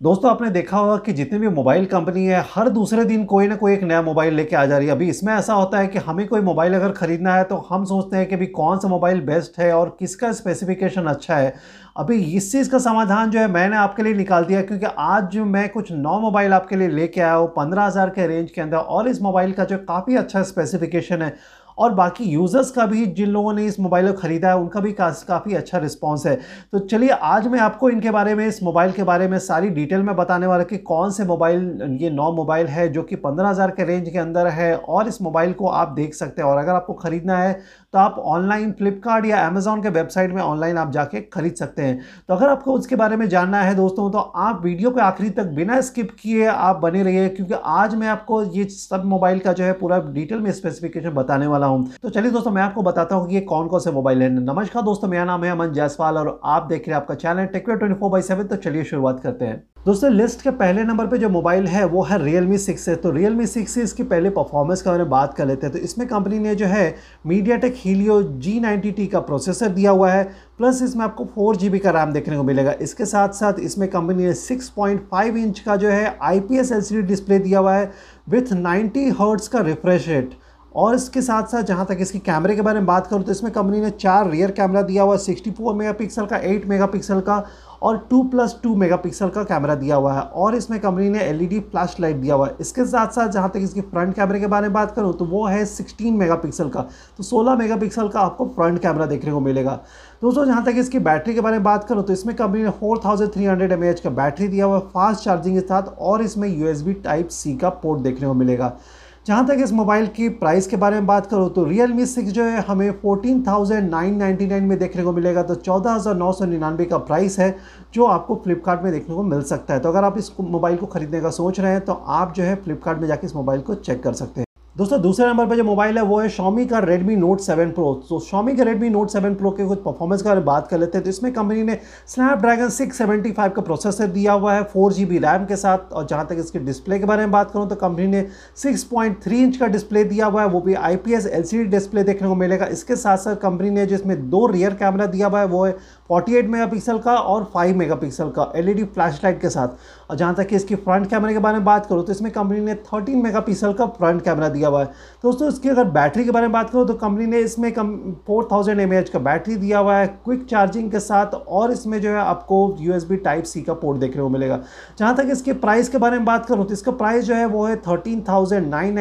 दोस्तों, आपने देखा होगा कि जितनी भी मोबाइल कंपनी है, हर दूसरे दिन कोई ना कोई एक नया मोबाइल लेके आ जा रही है। अभी इसमें ऐसा होता है कि हमें कोई मोबाइल अगर ख़रीदना है तो हम सोचते हैं कि अभी कौन सा मोबाइल बेस्ट है और किसका स्पेसिफिकेशन अच्छा है। अभी इस चीज़ का समाधान जो है, मैंने आपके लिए निकाल दिया, क्योंकि आज जो मैं कुछ नौ मोबाइल आपके लिए लेके आया हूँ, पंद्रह हज़ार के रेंज के अंदर, और इस मोबाइल का जो काफ़ी अच्छा स्पेसिफिकेशन है और बाकी यूज़र्स का भी, जिन लोगों ने इस मोबाइल को ख़रीदा है, उनका भी काफ़ी अच्छा रिस्पॉन्स है। तो चलिए, आज मैं आपको इनके बारे में, इस मोबाइल के बारे में सारी डिटेल में बताने वाला कि कौन से मोबाइल ये नौ मोबाइल है, जो कि पंद्रह हज़ार के रेंज के अंदर है, और इस मोबाइल को आप देख सकते हैं। और अगर आपको ख़रीदना है तो आप ऑनलाइन फ्लिपकार्ट या अमेजोन के वेबसाइट में ऑनलाइन आप जाके खरीद सकते हैं। तो अगर आपको उसके बारे में जानना है दोस्तों तो आप वीडियो के आखिरी तक बिना स्किप किए आप बने रहिए, क्योंकि आज मैं आपको ये सब मोबाइल का जो है पूरा डिटेल में स्पेसिफिकेशन बताने वाला हूँ। तो चलिए दोस्तों, मैं आपको बताता हूँ कि ये कौन कौन से मोबाइल है। नमस्कार दोस्तों, मेरा नाम है अमन जायसवाल और आप देख रहे हैं आपका channel Techway twenty four by seven तो चलिए शुरुआत करते हैं। दोस्तों, लिस्ट के पहले नंबर पे जो मोबाइल है, वो है रियल मी सिक्स है तो Realme 6 से इसकी पहले परफॉर्मेंस का बारे में बात कर लेते हैं। तो इसमें कंपनी ने जो है MediaTek Helio G ninety T का प्रोसेसर दिया हुआ है। प्लस इसमें आपको फोर जी का रैम देखने को मिलेगा। इसके साथ साथ इसमें कंपनी ने 6.5 इंच का जो है आई पी डिस्प्ले दिया हुआ है विथ 90 हर्ट्स का रिफ्रेश रेट और इसके साथ साथ जहाँ तक इसकी कैमरे के बारे में बात करूँ तो इसमें कंपनी ने चार रियर कैमरा दिया हुआ है सिक्सटी फोर मेगा पिक्सल का एट मेगा पिक्सल का। और टू प्लस टू मेगा का कैमरा दिया हुआ है और इसमें कंपनी ने एलईडी फ्लैश लाइट दिया हुआ है। इसके साथ साथ जहाँ तक इसकी फ्रंट कैमरे के बारे में बात करूँ तो वो है सिक्सटीन मेगा का। तो सोलह मेगा का आपको फ्रंट कैमरा देखने को मिलेगा। दोस्तों, जहाँ तक इसकी बैटरी के बारे में बात करूँ तो इसमें कंपनी ने four thousand three hundred M का बैटरी दिया हुआ है फास्ट चार्जिंग के साथ और इसमें यू एस टाइप सी का पोर्ट देखने को मिलेगा। जहाँ तक इस मोबाइल की प्राइस के बारे में बात करो तो रियल मी सिक्स जो है हमें fourteen thousand nine ninety nine में देखने को मिलेगा तो चौदह हज़ार नौ सौ निन्यानवे का प्राइस है, जो आपको फ्लिपकार्ट में देखने को मिल सकता है। तो अगर आप इस मोबाइल को खरीदने का सोच रहे हैं तो आप जो है फ्लिपकार्ट में जाके इस मोबाइल को चेक कर सकते हैं। दोस्तों, दूसरे नंबर पर जो मोबाइल है, वो है Xiaomi का Redmi Note 7 Pro तो शॉमी के Redmi Note 7 Pro के कुछ परफॉर्मेंस के बात कर लेते हैं। तो इसमें कंपनी ने Snapdragon 675 का प्रोसेसर दिया हुआ है फोर जी रैम के साथ। और जहाँ तक इसके डिस्प्ले के बारे में बात करूँ तो कंपनी ने 6.3 इंच का डिस्प्ले दिया हुआ है। वो भी आई पी डिस्प्ले देखने को मिलेगा। इसके साथ साथ कंपनी ने जिसमें दो रियर कैमरा दिया हुआ है, वो है 48 मेगापिक्सल का और 5 मेगापिक्सल का एलईडी फ्लैशलाइट के साथ। और जहाँ तक कि इसकी फ्रंट कैमरे के बारे में बात करूँ तो इसमें कंपनी ने 13 मेगापिक्सल का फ्रंट कैमरा दिया हुआ है। तो दोस्तों, इसकी अगर बैटरी के बारे में बात करूँ तो कंपनी ने इसमें कम फोर थाउज़ेंड का बैटरी दिया हुआ है क्विक चार्जिंग के साथ, और इसमें जो है आपको यू टाइप सी का पोर्ट देखने को मिलेगा। जहाँ तक इसके प्राइस के बारे में बात करूँ तो इसका प्राइस जो है वो है थर्टीन थाउज़ेंड नाइन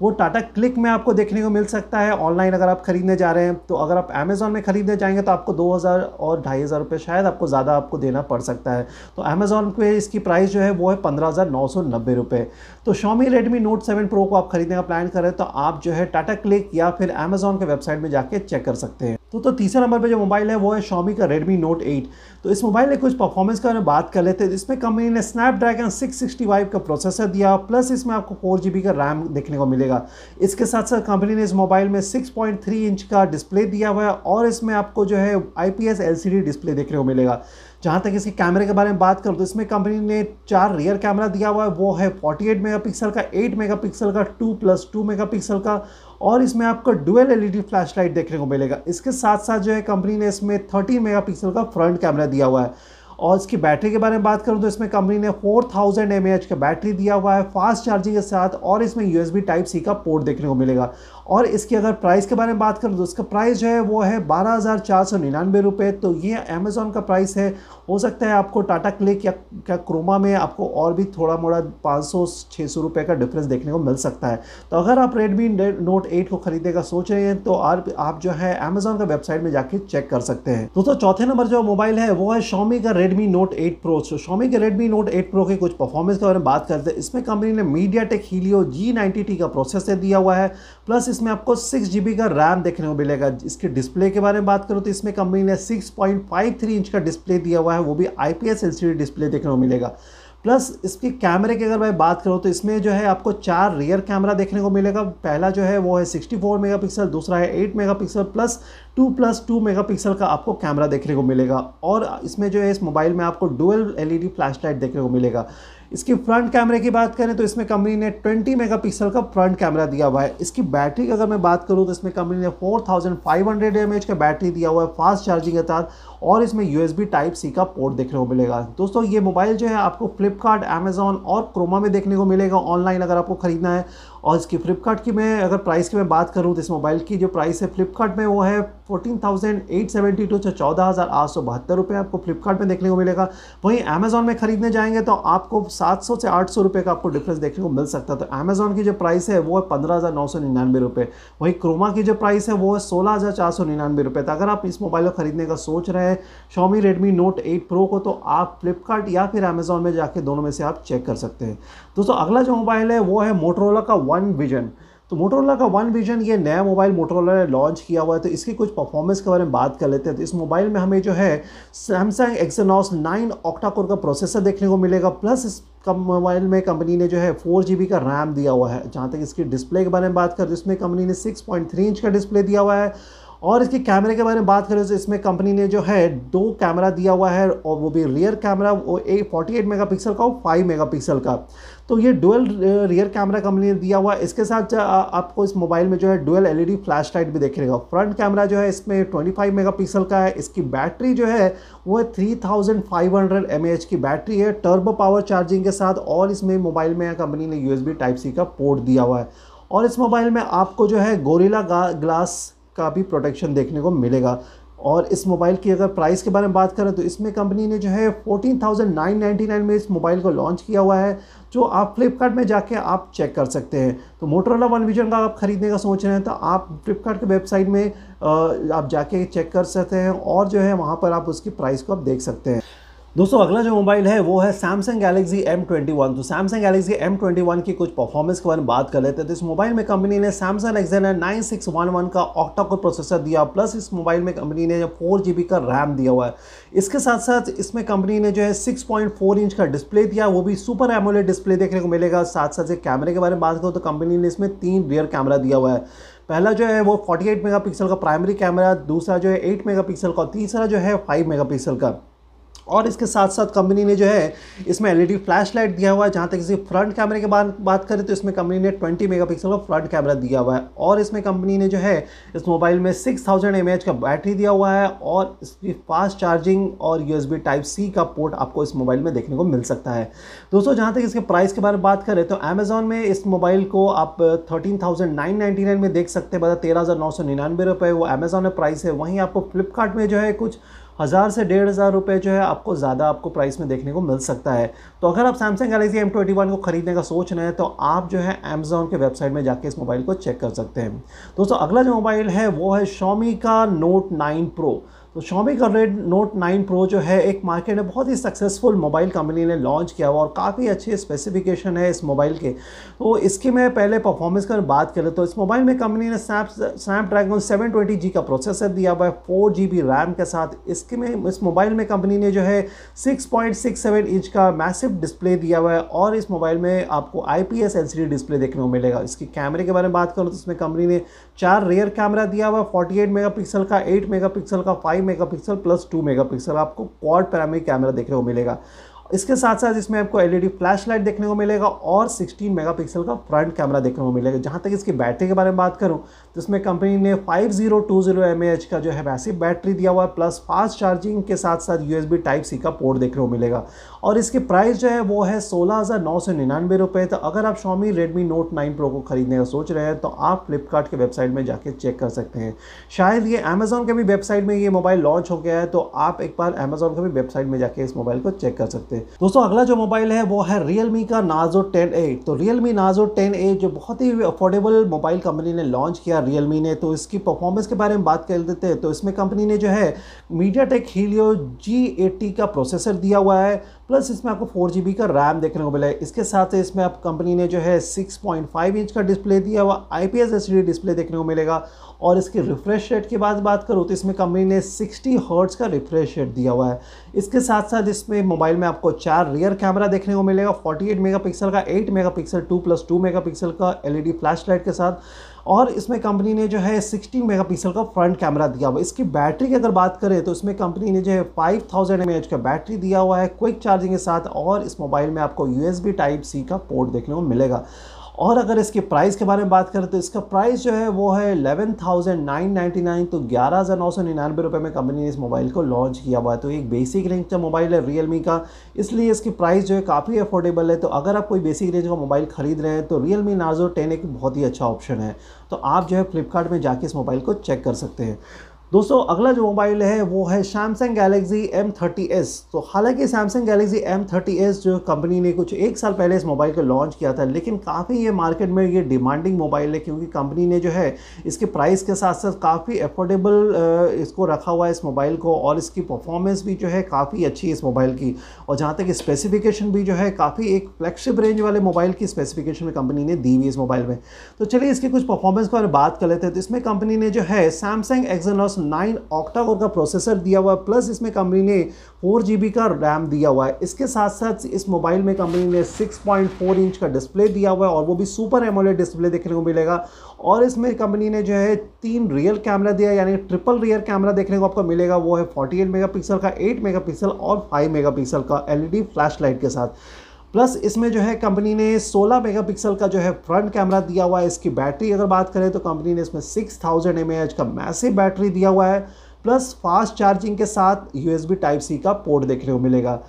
वो टाटा क्लिक में आपको देखने को मिल सकता है। ऑनलाइन अगर आप खरीदने जा रहे हैं तो अगर आप अमेजोन में खरीदने जाएँगे तो आपको दो हज़ार और ढाई हज़ार रुपये शायद आपको ज़्यादा आपको देना पड़ सकता है। तो अमेजोन पे इसकी प्राइस जो है वो है पंद्रह हज़ार नौ सौ नब्बे रुपये तो Xiaomi Redmi Note seven Pro को आप खरीदने का प्लान करें तो आप जो है टाटा क्लिक या फिर अमेजोन के वेबसाइट में जाके चेक कर सकते हैं। तो तो तीसरा नंबर पे जो मोबाइल है, वो है शॉमी का रेडमी नोट 8 तो इस मोबाइल में कुछ परफॉर्मेंस का बात कर लेते हैं इसमें कंपनी ने स्नैपड्रैगन 665 का प्रोसेसर दिया प्लस इसमें आपको फोर का रैम देखने को मिलेगा। इसके साथ साथ कंपनी ने इस मोबाइल में 6.3 इंच का डिस्प्ले दिया हुआ है, और इसमें आपको जो है आई पी डिस्प्ले देखने को मिलेगा। जहाँ तक इसके कैमरे के बारे में बात करूँ तो इसमें कंपनी ने चार रियर कैमरा दिया हुआ है, वो है 48 मेगापिक्सल का 8 मेगापिक्सल का 2 प्लस टू मेगापिक्सल का और इसमें आपको डुअल एलईडी फ्लैशलाइट देखने को मिलेगा। इसके साथ साथ जो है कंपनी ने इसमें 13 मेगापिक्सल का फ्रंट कैमरा दिया हुआ है। और इसकी बैटरी के बारे में बात करूँ तो इसमें कंपनी ने 4000 थाउज़ेंड का बैटरी दिया हुआ है, फास्ट चार्जिंग के साथ और इसमें यूएसबी टाइप सी का पोर्ट देखने को मिलेगा। और इसकी अगर प्राइस के बारे में बात करूँ तो इसका प्राइस जो है वो है बारह हज़ार चार सौ निन्यानवे रुपये तो ये अमेज़ोन का प्राइस है। हो सकता है आपको टाटा क्लिक या क्या क्रोमा में आपको और भी थोड़ा मोड़ा पाँच सौ छः सौ रुपये का डिफरेंस देखने को मिल सकता है। तो अगर आप रेडमी नोट एट को खरीदने का सोच रहे हैं तो आप जो है अमेज़ोन का वेबसाइट में जाके चेक कर सकते हैं। दोस्तों, चौथे नंबर जो मोबाइल है, वो है शॉमी का रेडमी नोट एट प्रो तो शॉमी के रेडमी नोट एट प्रो के कुछ परफॉर्मेंस के बारे में बात करते हैं। इसमें कंपनी ने MediaTek Helio G ninety का प्रोसेसर दिया हुआ है प्लस इसमें आपको सिक्स जी का रैम देखने को मिलेगा। इसके डिस्प्ले के बारे में बात करूँ तो इसमें कंपनी ने सिक्स इंच का डिस्प्ले दिया हुआ है, वो भी आई पी डिस्प्ले देखने को मिलेगा। प्लस इसके कैमरे की अगर मैं बात करूँ तो इसमें जो है आपको चार रियर कैमरा देखने को मिलेगा। पहला जो है वो है 64 मेगापिक्सल दूसरा है 8 मेगापिक्सल प्लस 2 प्लस 2 मेगापिक्सल का आपको कैमरा देखने को मिलेगा। और इसमें जो है इस मोबाइल में आपको डुअल एलईडी फ्लैशलाइट देखने को मिलेगा। इसकी फ्रंट कैमरे की बात करें तो इसमें कंपनी ने 20 मेगापिक्सल का फ्रंट कैमरा दिया हुआ है। इसकी बैटरी की अगर मैं बात करूँ तो इसमें कंपनी ने 4500 थाउज़ेंड का बैटरी दिया हुआ है फास्ट चार्जिंग के साथ। और इसमें यूएसबी टाइप सी का पोर्ट देखने को मिलेगा। दोस्तों, ये मोबाइल जो है आपको फ्लिपकार्ट अमेजोन और क्रोमा में देखने को मिलेगा ऑनलाइन अगर आपको ख़रीदना है। और इसकी फ्लिपकार्ट की मैं अगर प्राइस की मैं बात करूँ तो इस मोबाइल की जो प्राइस है फ्लिपकार्ट में वो है fourteen thousand eight seventy two चौदह हज़ार आठ सौ बहत्तर रुपये आपको फ्लिपकार्ट में देखने को मिलेगा। वहीं अमेजोन में खरीदने जाएँगे तो आपको सात सौ से आठ सौ रुपये का आपको डिफरेंस देखने को मिल सकता है। तो अमेजोन की जो प्राइस है वो है पंद्रह हज़ार नौ सौ निन्यानवे रुपये वहीं क्रोमा की जो प्राइस है वो है सोलह हज़ार चार सौ निन्यानवे रुपये तो अगर आप इस मोबाइल को खरीदने का सोच रहे हैं Xiaomi Redmi Note eight Pro को तो आप फ्लिपकार्ट या फिर अमेजोन में जाके दोनों में से आप चेक कर सकते हैं। दोस्तों, अगला जो मोबाइल है, वो है मोटरोला का वन विजन तो मोटरोला का वन विजन ये नया मोबाइल मोटरोला ने लॉन्च किया हुआ है तो इसकी कुछ परफॉर्मेंस के बारे में बात कर लेते हैं। तो इस मोबाइल में हमें जो है सैमसंग एक्सनॉस नाइन ऑक्टाकोर का प्रोसेसर देखने को मिलेगा प्लस इस मोबाइल में कंपनी ने जो है फोर जी का रैम दिया हुआ है। जहाँ तक इसकी डिस्प्ले के बारे में बात करें तो इसमें कंपनी ने सिक्स इंच का डिस्प्ले दिया हुआ है। और इसके कैमरे के बारे में बात करें तो इसमें कंपनी ने जो है दो कैमरा दिया हुआ है और वो भी रियर कैमरा वो a forty eight mega pixel का और फाइव मेगा पिक्सल का। तो ये डुअल रियर कैमरा कंपनी ने दिया हुआ है। इसके साथ आपको इस मोबाइल में जो है डुअल एलईडी फ्लैश लाइट भी देखेगा फ्रंट कैमरा जो है इसमें 25 मेगापिक्सल का है। इसकी बैटरी जो है, वो है 3500 एमएएच की बैटरी है टर्बो पावर चार्जिंग के साथ। और इसमें मोबाइल में कंपनी ने यूएसबी टाइप सी का पोर्ट दिया हुआ है। और इस मोबाइल में आपको जो है गोरिला ग्लास का भी प्रोटेक्शन देखने को मिलेगा। और इस मोबाइल की अगर प्राइस के बारे में बात करें तो इसमें कंपनी ने जो है fourteen thousand nine ninety nine में इस मोबाइल को लॉन्च किया हुआ है, जो आप फ्लिपकार्ट में जाके आप चेक कर सकते हैं। तो मोटरोला वन विजन का आप ख़रीदने का सोच रहे हैं तो आप फ्लिपकार्ट के वेबसाइट में आप जाके चेक कर सकते हैं और जो है वहाँ पर आप उसकी प्राइस को आप देख सकते हैं। दोस्तों, अगला जो मोबाइल है, वो है सैमसंग गैलेक्सी M21 तो सैमसंग गैलेक्सी M21 की कुछ परफॉर्मेंस के बारे में बात कर लेते हैं। तो इस मोबाइल में कंपनी ने सैमसंग एक्सएनर 9611 का ऑक्टा को प्रोसेसर दिया प्लस इस मोबाइल में कंपनी ने फोर जी का रैम दिया हुआ है। इसके साथ साथ इसमें कंपनी ने जो है सिक्स इंच का डिस्प्ले दिया, वो भी सुपर एमोलेड डिस्प्ले देखने को मिलेगा। साथ साथ कैमरे के बारे में बात करो तो कंपनी ने इसमें तीन रियर कैमरा दिया हुआ है। पहला जो है, वो 48 मेगापिक्सल का प्राइमरी कैमरा दूसरा जो है 8 मेगापिक्सल का तीसरा जो है 5 मेगापिक्सल का। और इसके साथ साथ कंपनी ने जो है, इसमें एलईडी फ्लैश लाइट दिया हुआ है, जहाँ तक इसी फ्रंट कैमरे के बाद बात करें तो इसमें कंपनी ने 20 मेगापिक्सल का फ्रंट कैमरा दिया हुआ है। और इसमें कंपनी ने जो है, इस मोबाइल में 6000 थाउज़ेंड का बैटरी दिया हुआ है और इसकी फास्ट चार्जिंग और यूएसबी टाइप सी का पोर्ट आपको इस मोबाइल में देखने को मिल सकता है। दोस्तों, जहाँ तक इसके प्राइस के बारे में बात करें तो अमेजोन में इस मोबाइल को आप थर्टीन में देख सकते हैं बता तेरह हज़ार नौ सौ निन्यानवे रुपये वो अमेजोन में प्राइस है। वहीं आपको फ्लिपकार्ट में जो है कुछ हज़ार से डेढ़ हज़ार रुपये जो है आपको ज़्यादा आपको प्राइस में देखने को मिल सकता है। तो अगर आप Samsung Galaxy M twenty one को ख़रीदने का सोच रहे हैं तो आप जो है अमेज़ोन के वेबसाइट में जाके इस मोबाइल को चेक कर सकते हैं। दोस्तों, अगला जो मोबाइल है, वो है शॉमी का नोट नाइन प्रो तो शॉमी का रेड नोट 9 प्रो जो है, एक मार्केट में बहुत ही सक्सेसफुल मोबाइल कंपनी ने लॉन्च किया हुआ और काफ़ी अच्छे स्पेसिफिकेशन है इस मोबाइल के। तो इसकी मैं पहले परफॉर्मेंस कर बात करें तो इस मोबाइल में कंपनी ने snap Snapdragon seven twenty G का प्रोसेसर दिया हुआ है फोर जी बी रैम के साथ। इसके में, इस मोबाइल में कंपनी ने जो है six point six seven inch का मैसिव डिस्प्ले दिया हुआ है और इस मोबाइल में आपको आई पी एस डिस्प्ले देखने को मिलेगा। इसकी कैमरे के बारे में बात करूँ तो इसमें कंपनी ने चार रेयर कैमरा दिया हुआ है फोर्टी एट मेगा पिक्सल का एट मेगा पिक्सल का five megapixel plus two megapixel आपको क्वाड पैरामी कैमरा देखने को मिलेगा। इसके साथ साथ इसमें आपको एलईडी फ्लैश लाइट देखने को मिलेगा और 16 मेगापिक्सल का फ्रंट कैमरा देखने को मिलेगा। जहाँ तक इसकी बैटरी के बारे में बात करूँ तो इसमें कंपनी ने 5020 mAh का जो है वैसी बैटरी दिया हुआ है प्लस फास्ट चार्जिंग के साथ साथ यूएसबी टाइप सी का पोर्ट देखने को मिलेगा। और इसकी प्राइस जो है वो है सोलह हज़ार तो अगर आप Xiaomi Redmi Note nine Pro को खरीदने का सोच रहे हैं तो आप फ्लिपकार्ट के वेबसाइट में जाके चेक कर सकते हैं। शायद ये अमेजोन के भी वेबसाइट में ये मोबाइल लॉन्च हो गया है तो आप एक बार अमेजोन के भी वेबसाइट में जाके इस मोबाइल को चेक कर सकते हैं। दोस्तों, अगला जो मोबाइल है, वो है रियलमी का नाजो टेन ए तो रियलमी नाजो टेन ए जो बहुत ही अफोर्डेबल मोबाइल कंपनी ने लॉन्च किया रियलमी ने तो इसकी परफॉर्मेंस के बारे में बात कर देते हैं। तो इसमें कंपनी ने जो है मीडिया टेक हीलियो जी का प्रोसेसर दिया हुआ है। प्लस इसमें आपको फोर जी का रैम देखने को मिला है। इसके साथ इसमें आप कंपनी ने जो है 6.5 इंच का डिस्प्ले दिया हुआ आई पी डिस्प्ले देखने को मिलेगा। और इसके रिफ्रेश रेट की बात बात करूँ तो इसमें कंपनी ने 60 हर्ट्स का रिफ्रेश रेट दिया हुआ है। इसके साथ साथ इसमें मोबाइल में आपको चार रियर कैमरा देखने को मिलेगा 48 मेगापिक्सल का 8 मेगापिक्सल 2 प्लस टू मेगापिक्सल का एलईडी फ्लैश लाइट के साथ। और इसमें कंपनी ने जो है 16 मेगापिक्सल का फ्रंट कैमरा दिया हुआ है। इसकी बैटरी की अगर बात करें तो इसमें कंपनी ने जो है फाइव थाउज़ेंड का बैटरी दिया हुआ है क्विक चार्जिंग के साथ और इस मोबाइल में आपको यूएसबी टाइप सी का पोर्ट देखने को मिलेगा। और अगर इसके प्राइस के बारे में बात करें तो इसका प्राइस जो है वो है eleven thousand nine ninety nine तो ग्यारह हज़ार नौ सौ निन्यानवे रुपये में कंपनी ने इस मोबाइल को लॉन्च किया हुआ है। तो एक बेसिक रेंज का मोबाइल है रियल का, इसलिए इसकी प्राइस जो है काफ़ी अफोर्डेबल है। तो अगर आप कोई बेसिक रेंज का मोबाइल खरीद रहे हैं तो रियल मी नार्जो टेन एक बहुत ही अच्छा ऑप्शन है। तो आप जो है फ्लिपकार्ट में जाके इस मोबाइल को चेक कर सकते हैं। दोस्तों, अगला जो मोबाइल है, वो है सैमसंग गैलेक्सी M30s तो हालाँकि सैमसंग गैलेक्सी M30s जो कंपनी ने कुछ एक साल पहले इस मोबाइल को लॉन्च किया था, लेकिन काफ़ी ये मार्केट में ये डिमांडिंग मोबाइल है क्योंकि कंपनी ने जो है, इसके प्राइस के साथ साथ काफ़ी अफोर्डेबल इसको रखा हुआ है इस मोबाइल को और इसकी परफॉर्मेंस भी जो है काफ़ी अच्छी है इस मोबाइल की। और जहाँ तक स्पेसिफिकेशन भी जो है, काफ़ी एक फ्लैगशिप रेंज वाले मोबाइल की स्पेसिफिकेशन में कंपनी ने दी हुई इस मोबाइल में। तो चलिए इसकी कुछ परफॉर्मेंस में बात कर लेते हैं। तो इसमें कंपनी ने जो है सैमसंग एक्जनॉस नाइन ऑक्टाकोर का प्रोसेसर दिया हुआ है प्लस इसमें कंपनी ने फोर जीबी का रैम दिया हुआ है। इसके साथ साथ इस मोबाइल में कंपनी ने 6.4 इंच का डिस्प्ले दिया हुआ है और वो भी सुपर एमोलेड डिस्प्ले देखने को मिलेगा। और इसमें कंपनी ने जो है तीन रियल कैमरा दिया यानी ट्रिपल रियर कैमरा देखने को आपको मिलेगा। वो है 48 मेगापिक्सल का 8 मेगापिक्सल और 5 मेगापिक्सल का एलईडी फ्लैशलाइट के साथ। प्लस इसमें जो है कंपनी ने 16 मेगापिक्सल का जो है फ्रंट कैमरा दिया हुआ है। इसकी बैटरी अगर बात करें तो कंपनी ने इसमें 6000 थाउज़ेंड का मैसिव बैटरी दिया हुआ है। प्लस फास्ट चार्जिंग के साथ यूएसबी टाइप सी का पोर्ट देखने को मिलेगा।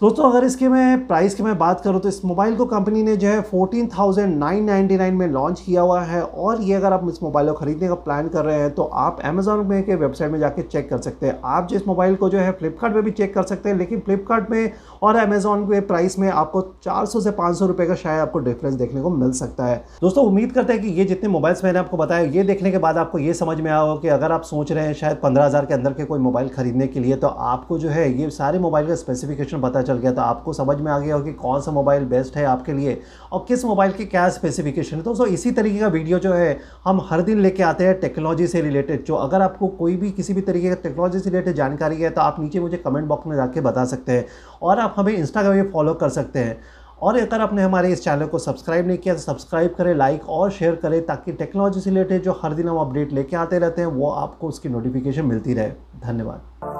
दोस्तों, अगर इसके मैं प्राइस की मैं बात करूँ तो इस मोबाइल को कंपनी ने जो है fourteen thousand nine ninety nine में लॉन्च किया हुआ है। और ये अगर आप इस मोबाइल को ख़रीदने का प्लान कर रहे हैं तो आप अमेजोन में के वेबसाइट में जाके चेक कर सकते हैं। आप जिस मोबाइल को जो है फ्लिपकार्ट में भी चेक कर सकते हैं, लेकिन फ्लिपकार्ट में और अमेजोन के प्राइस में आपको चार सौ से पाँच सौ का शायद आपको डिफरेंस देखने को मिल सकता है। दोस्तों, उम्मीद करते हैं कि ये जितने मोबाइल्स मैंने आपको बताया ये देखने के बाद आपको ये समझ में आया हो कि अगर आप सोच रहे हैं शायद पंद्रह के अंदर के कोई मोबाइल खरीदने के लिए तो आपको जो है ये सारे मोबाइल का स्पेसिफिकेशन पता चल गया। तो आपको समझ में आ गया हो कि कौन सा मोबाइल बेस्ट है आपके लिए और किस मोबाइल की क्या स्पेसिफिकेशन है। दोस्तों, इसी तरीके का वीडियो जो है, हम हर दिन लेके आते हैं टेक्नोलॉजी से रिलेटेड जो अगर आपको कोई भी किसी भी तरीके का टेक्नोलॉजी से रिलेटेड जानकारी है तो आप नीचे मुझे कमेंट बॉक्स में जाके बता सकते हैं। और आप हमें इंस्टाग्राम भी फॉलो कर सकते हैं। और अगर आपने हमारे इस चैनल को सब्सक्राइब नहीं किया तो सब्सक्राइब करें लाइक और शेयर करें, ताकि टेक्नोलॉजी से रिलेटेड जो हर दिन हम अपडेट लेके आते रहते हैं, वो आपको उसकी नोटिफिकेशन मिलती रहे। धन्यवाद।